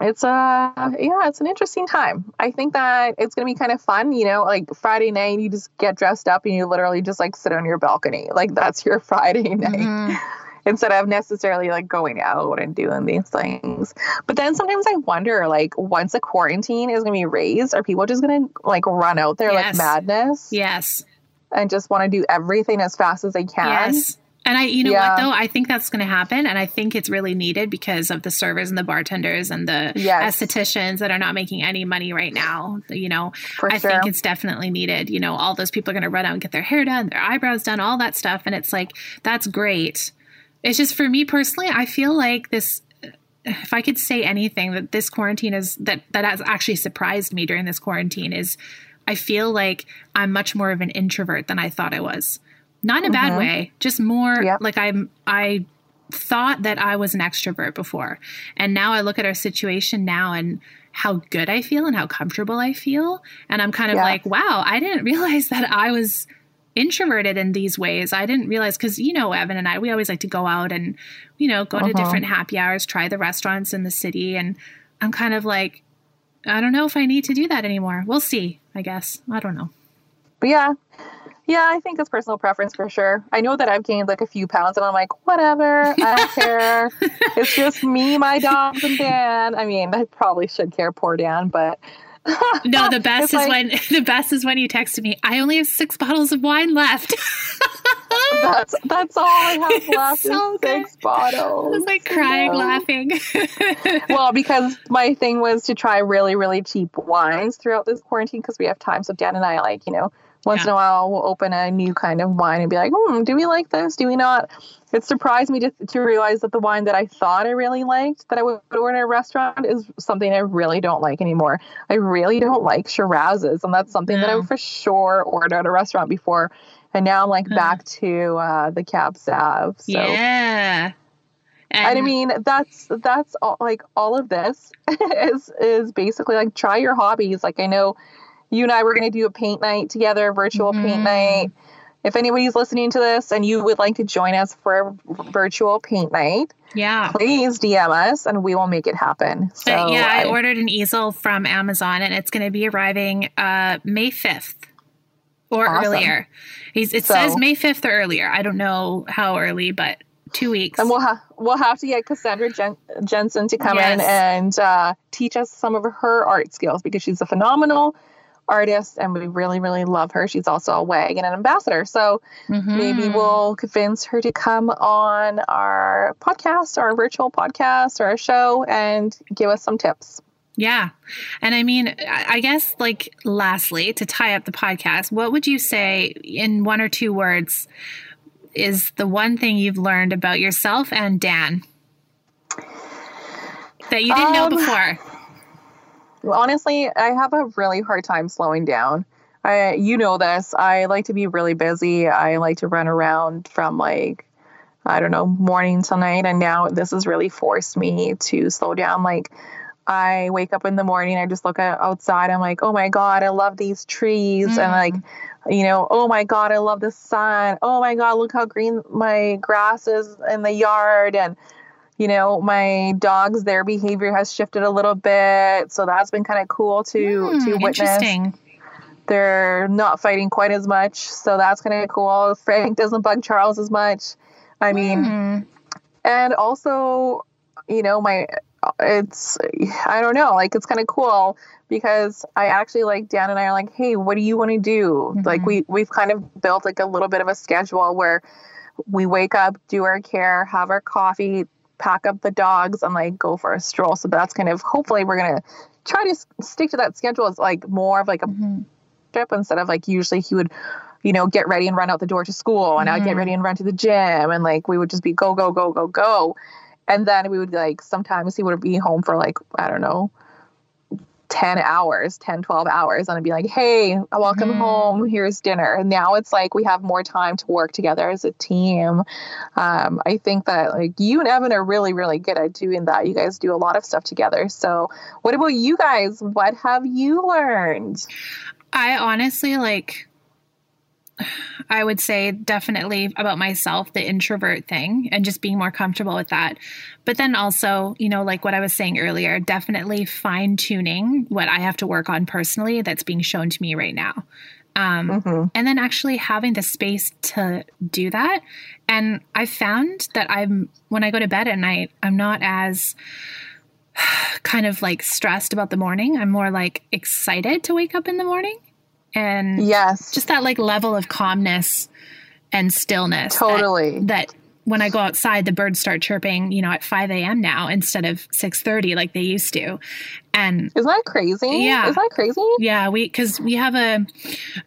C: it's a uh, yeah it's an interesting time. I think that it's gonna be kind of fun you know like friday night you just get dressed up and you literally just like sit on your balcony. Like that's your friday night mm-hmm. instead of necessarily like going out and doing these things. But then sometimes i wonder like once a quarantine is gonna be raised are people just gonna like run out there yes. like madness?
B: Yes.
C: And just want to do everything as fast as they can?
B: Yes and I, you know yeah. what though, I think that's going to happen, and I think it's really needed because of the servers and the bartenders and the yes. estheticians that are not making any money right now. You know, For I sure. think it's definitely needed. You know, all those people are going to run out and get their hair done, their eyebrows done, all that stuff, and it's like that's great. It's just for me personally, I feel like this. If I could say anything that this quarantine is that that has actually surprised me during this quarantine is, I feel like I'm much more of an introvert than I thought I was not in a bad mm-hmm. way just more yep. like i'm i thought that I was an extrovert before. And now I look at our situation now and how good I feel and how comfortable I feel. And I'm kind of
C: Yeah.
B: like, wow, I didn't realize that I was introverted in these ways. I didn't realize because, you know, Evan and I, we always like to go out and, you know, go to
C: Uh-huh.
B: different happy hours, try the restaurants in the city. And I'm kind of like, I don't know if I need to do that anymore. We'll see, I guess. I don't know.
C: But yeah, yeah, I think it's personal preference for sure. I know that I've gained like a few pounds, and I'm like, whatever, I don't care. It's just me, my dogs, and Dan. I mean, I probably should care, poor Dan, but
B: No, the best
C: It's
B: is
C: like-
B: when the best is when you texted me. I only have six bottles of wine left.
C: that's that's all I have left
B: so
C: is
B: good.
C: six bottles.
B: I was like crying,
C: No.
B: laughing.
C: well, because my thing was to try really, really cheap wines throughout this quarantine because we have time. So Dan and I, like, you know, once in a while we'll open a new kind of wine and be like, hmm, do we like this? Do we not? It surprised me to, to realize that the wine that I thought I really liked that I would order in a restaurant is something I really don't like anymore. I really don't like Shirazes. And that's something that I would for sure order at a restaurant before. And now I'm like
B: Huh.
C: back to uh, the Cab Sav. So.
B: yeah.
C: And I mean, that's that's all, like all of this is is basically like try your hobbies. Like I know you and I were going to do a paint night together, virtual paint
B: Mhm.
C: night. If anybody's listening to this and you would like to join us for a virtual paint night,
B: yeah.
C: please DM us and we will make it happen. So
B: yeah, I,
C: I-
B: ordered an easel from Amazon and it's going to be arriving uh, May 5th or
C: Awesome.
B: earlier. He's, it
C: So-
B: says May 5th or earlier. I don't know how early, but two weeks.
C: and we'll have we'll have to get Cassandra Jen- Jensen to come in and uh, teach us some of her art skills because she's a phenomenal artist and we really really love her. She's also a WAG and an ambassador. So maybe
B: Mhm.
C: we'll convince her to come on our podcast, our virtual podcast, or our show, and give us some tips.
B: Yeah. And I mean, I guess, like, lastly, to tie up the podcast, what would you say in one or two words is the one thing you've learned about yourself and Dan that you didn't know
C: Um,
B: before?
C: Honestly, I have a really hard time slowing down. I, you know this. I like to be really busy. I like to run around from like, I don't know, morning till night. And now this has really forced me to slow down. Like, I wake up in the morning, I just look at outside. I'm like, oh my God, I love these trees. And mm. like, you know, oh my God, I love the sun. Oh my God, look how green my grass is in the yard. And, you know, my dogs, their behavior has shifted a little bit. So that's been kind of cool to,
B: Hmm,
C: to witness.
B: interesting.
C: They're not fighting quite as much. So that's kind of cool. Frank doesn't bug Charles as much. I mean,
B: Hmm.
C: and also you know my it's i don't know like it's kind of cool because i actually like dan and i are like hey what do you want to do like
B: Mhm.
C: we we've kind of built like a little bit of a schedule where we wake up do our care have our coffee pack up the dogs and like go for a stroll. So that's kind of hopefully we're gonna try to s- stick to that schedule It's like more of like a
B: Mhm.
C: trip instead of like usually he would you know get ready and run out the door to school and i'd get ready and run to the gym and like we would just be go go go go go. And then we would like sometimes he would be home for like i don't know 10 hours 10 12 hours and i'd be like hey welcome
B: Mhm.
C: home. Here's dinner. And now it's like we have more time to work together as a team. Um, i think that like you and evan are really really good at doing that. You guys do a lot of stuff together. So what about you guys? What have you learned?
B: I honestly like I would say definitely about myself the introvert thing and just being more comfortable with that. But then also, you know, like what I was saying earlier, definitely fine tuning what I have to work on personally that's being shown to me right now. Um,
C: Mhm.
B: and then actually having the space to do that. And I found that I'm, when I go to bed at night, I'm not as kind of like stressed about the morning. I'm more like excited to wake up in the morning. And
C: yes
B: just that like level of calmness and stillness. that-
C: totally
B: That, when I go outside, the birds start chirping, you know, at 5 a.m. now instead of 6.30 like they used to. And
C: Isn't that crazy?
B: Yeah.
C: Is that crazy?
B: yeah, we because we have a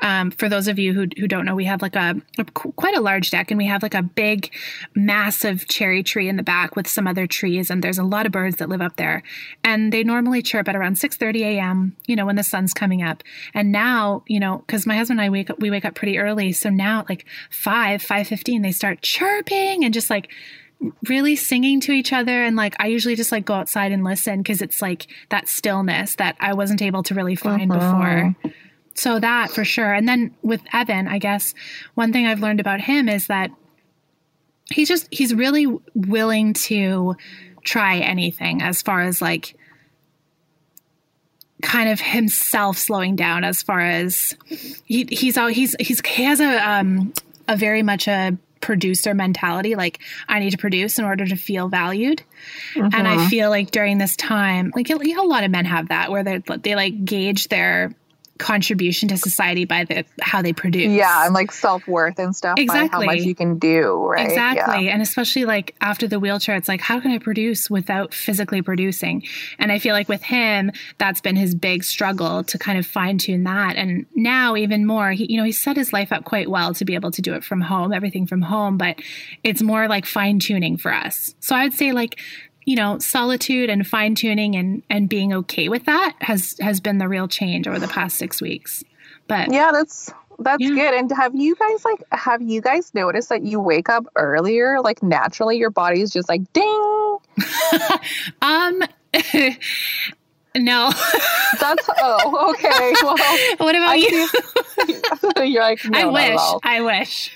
B: um, for those of you who who don't know, we have like a, a quite a large deck, and we have like a big, massive cherry tree in the back with some other trees, and there's a lot of birds that live up there, and they normally chirp at around six thirty a.m. You know when the sun's coming up, and now you know because my husband and I wake up we wake up pretty early, so now at like five five fifteen they start chirping and just like really singing to each other and like I usually just like go outside and listen because it's like that stillness that I wasn't able to really find
C: Uh-huh.
B: before. So that for sure. And then with Evan, I guess one thing I've learned about him is that he's just he's really willing to try anything as far as like kind of himself slowing down as far as he, he's all he's he's he has a um a very much a producer mentality like i need to produce in order to feel valued. And i mm-hmm. feel like during this time like a lot of men have that where they they like gauge their contribution to society by the how they produce
C: Yeah, and like self worth and stuff. By how
B: Exactly.
C: much you can do, right?
B: Exactly.
C: Yeah.
B: And especially like after the wheelchair, it's like, how can I produce without physically producing? And I feel like with him, that's been his big struggle to kind of fine tune that. And now even more, he, you know, he set his life up quite well to be able to do it from home, everything from home, but it's more like fine tuning for us. So I would say like, you know, solitude and fine tuning and, and being okay with that has, has been the real change over the past six weeks. But
C: Yeah, that's that's
B: Yeah.
C: good. And have you guys like have you guys noticed that you wake up earlier? Like naturally your body's just like ding.
B: um, no.
C: That's oh, okay. Well
B: what about
C: I
B: you?
C: you're like no,
B: I wish. I wish.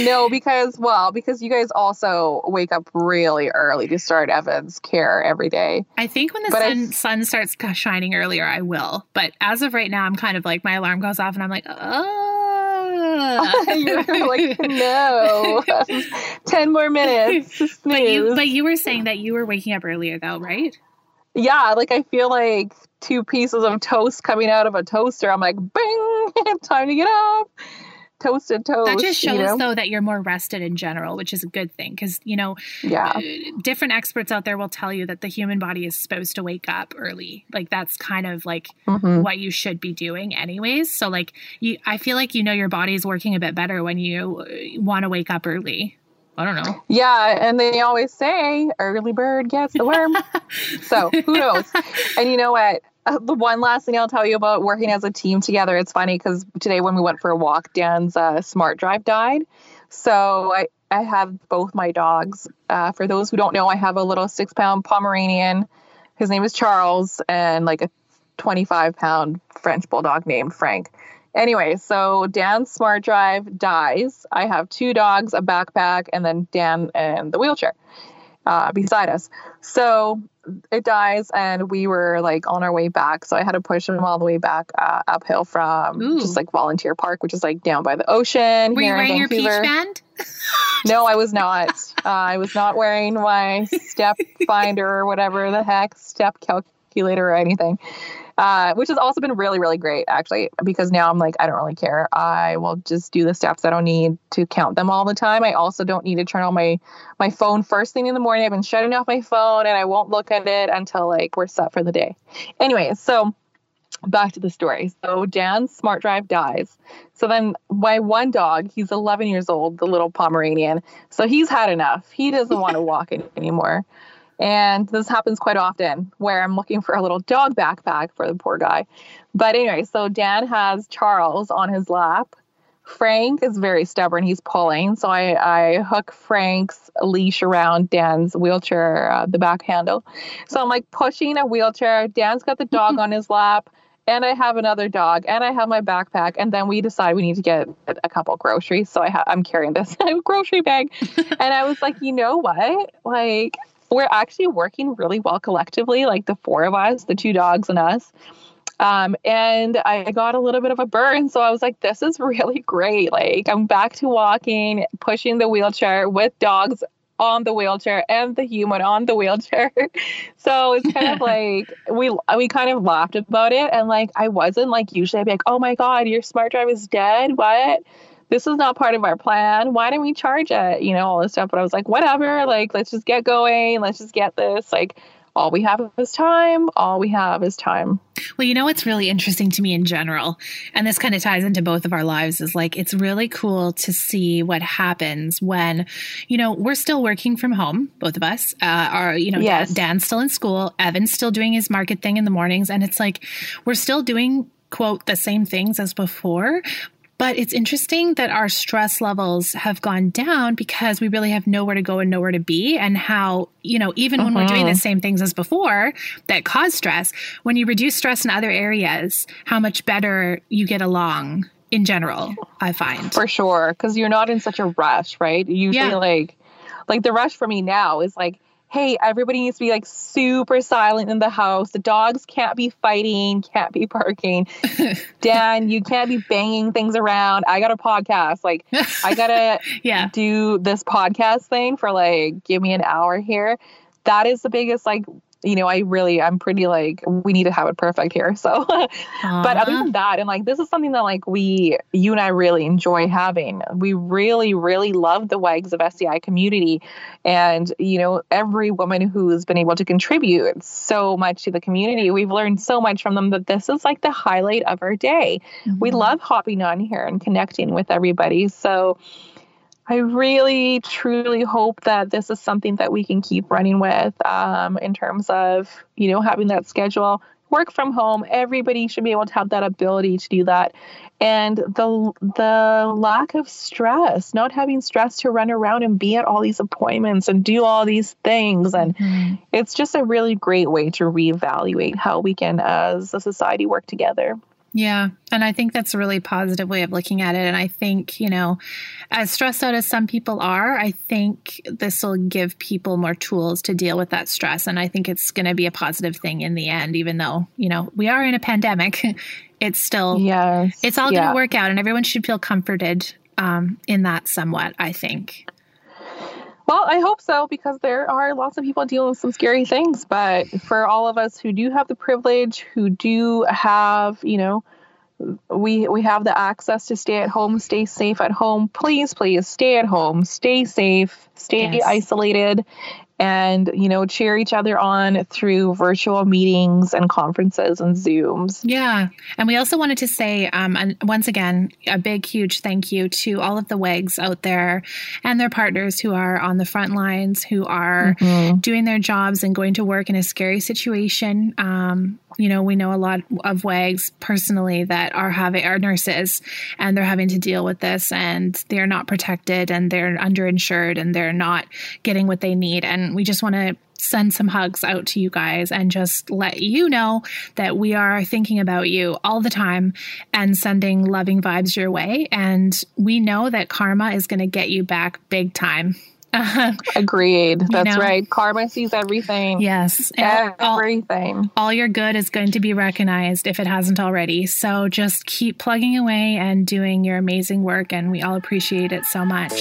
C: No, because well, because you guys also wake up really early to start Evan's care every day.
B: I think when the
C: But I-
B: sun sun starts shining earlier, I will. But as of right now, I'm kind of like my alarm goes off, and I'm like, oh.
C: you're like, ah. no. Ten more minutes.
B: But you, but you were saying that you were waking up earlier, though, right?
C: Yeah, like I feel like two pieces of toast coming out of a toaster. I'm like, bing, time to get up. Toasted toast.
B: That just shows,
C: you know?
B: though, that you're more rested in general, which is a good thing. Because you know,
C: yeah.
B: uh, different experts out there will tell you that the human body is supposed to wake up early. Like that's kind of like
C: Mhm.
B: what you should be doing, anyways. So like, you, I feel like you know your body's working a bit better when you want to wake up early. I don't know.
C: Yeah, and they always say early bird gets the worm. so who knows? And you know what? Uh, the one last thing I'll tell you about working as a team together. It's funny because today when we went for a walk, Dan's uh, smart drive died. So I I have both my dogs. Uh, for those who don't know, I have a little six pound Pomeranian. His name is Charles, and like a 25 pound French bulldog named Frank. Anyway, so Dan's smart drive dies. I have two dogs, a backpack, and then Dan and the wheelchair uh, beside us. So it dies, and we were like on our way back. So I had to push him all the way back uh, uphill from
B: Ooh.
C: just like Volunteer Park, which is like down by the ocean.
B: Were you
C: here in
B: wearing your peach band?
C: No, I was not. uh, I was not wearing my step finder or whatever the heck, step calculator or anything. Uh, which has also been really, really great actually, because now I'm like, I don't really care. I will just do the steps. I don't need to count them all the time. I also don't need to turn on my my phone first thing in the morning. I've been shutting off my phone and I won't look at it until like we're set for the day. Anyway, so back to the story. So Dan's smart drive dies. So then my one dog, he's 11 years old, the little Pomeranian. So he's had enough. He doesn't want to walk anymore. And this happens quite often where I'm looking for a little dog backpack for the poor guy. But anyway, so Dan has Charles on his lap. Frank is very stubborn. He's pulling. So I, I hook Frank's leash around Dan's wheelchair, uh, the back handle. So I'm like pushing a wheelchair. Dan's got the dog on his lap and I have another dog, and I have my backpack, and then we decide we need to get a couple groceries. So I ha- I'm carrying this grocery bag, and I was like, you know what, like we're actually working really well collectively, like the four of us, the two dogs and us. Um, and I got a little bit of a burn, so I was like, this is really great. Like I'm back to walking, pushing the wheelchair with dogs on the wheelchair and the human on the wheelchair. so it's kind of like we we kind of laughed about it and like I wasn't like usually I'd be like, "Oh my god, your smart drive is dead. What? This is not part of our plan. Why didn't we charge it?" You know, all this stuff, but I was like, "Whatever. Like let's just get going. Let's just get this. Like all we have is time. All we have is time."
B: Well, you know what's really interesting to me in general, and this kind of ties into both of our lives, is like it's really cool to see what happens when, you know, we're still working from home, both of us. Uh, are you know,
C: Yes.
B: Dan, Dan's still in school, Evan's still doing his market thing in the mornings, and it's like we're still doing quote the same things as before. But it's interesting that our stress levels have gone down because we really have nowhere to go and nowhere to be. And how, you know, even when we're doing the mm-hmm. same things as before that cause stress, when you reduce stress in other areas, how much better you get along in general, I find.
C: For sure. Because you're not in such a rush, right? Usually,
B: Yeah.
C: like, like the rush for me now is like, hey, everybody needs to be like super silent in the house. The dogs can't be fighting, can't be barking. Dan, you can't be banging things around. I got a podcast. Like, I gotta
B: yeah.
C: do this podcast thing for like give me an hour here that is the biggest like you know i really i'm pretty like we need to have it perfect here so but other than that and like this is something that like we you and i really enjoy having we really really love the wags of sci community and you know every woman who's been able to contribute so much to the community we've learned so much from them that this is like the highlight of our day we
B: Mhm.
C: love hopping on here and connecting with everybody. So I really, truly hope that this is something that we can keep running with um, in terms of, you know, having that schedule. Work from home. Everybody should be able to have that ability to do that, and the the lack of stress, not having stress to run around and be at all these appointments and do all these things, and
B: Mhm.
C: it's just a really great way to reevaluate how we can, as a society, work together.
B: Yeah. And I think that's a really positive way of looking at it. And I think, you know, as stressed out as some people are, I think this will give people more tools to deal with that stress. And I think it's going to be a positive thing in the end, even though, you know, we are in a pandemic. It's still,
C: Yes,
B: it's all going to work out and everyone should feel comforted um, in that somewhat, I think.
C: Well, I hope so because there are lots of people dealing with some scary things. But for all of us who do have the privilege, who do have, you know, we we have the access to stay at home, stay safe at home. Please, please stay at home, stay safe, stay
B: Yes.
C: isolated, and you know, cheer each other on through virtual meetings and conferences and Zooms.
B: Yeah. And we also wanted to say, um, and once again, a big, huge thank you to all of the WAGs out there and their partners who are on the front lines, who are
C: Mhm.
B: doing their jobs and going to work in a scary situation. Um, you know, we know a lot of WAGs personally that are having are nurses and they're having to deal with this and they're not protected and they're underinsured and they're not getting what they need. And we just want to send some hugs out to you guys and just let you know that we are thinking about you all the time and sending loving vibes your way. And we know that karma is going to get you back big time.
C: Agreed. That's
B: know?
C: right. Karma sees everything.
B: yes. And all-
C: Everything.
B: all your good is going to be recognized if it hasn't already. So just keep plugging away and doing your amazing work, and we all appreciate it so much.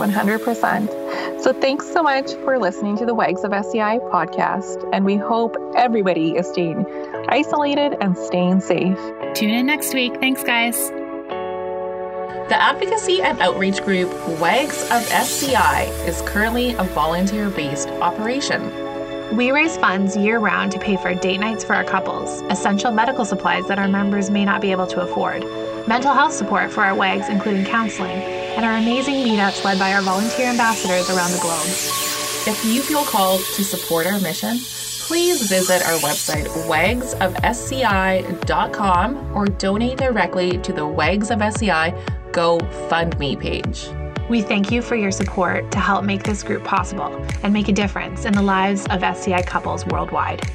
C: 100%. So thanks so much for listening to the Wags of SCI podcast, and we hope everybody is staying isolated and staying safe.
B: Tune in next week. Thanks, guys.
A: The advocacy and outreach group WAGS of SCI is currently a volunteer based operation.
B: We raise funds year round to pay for date nights for our couples, essential medical supplies that our members may not be able to afford, mental health support for our WAGs, including counseling, and our amazing meetups led by our volunteer ambassadors around the globe.
A: If you feel called to support our mission, please visit our website, wagsofsci.com, or donate directly to the Wags of SCI GoFundMe page.
B: We thank you for your support to help make this group possible and make a difference in the lives of SCI couples worldwide.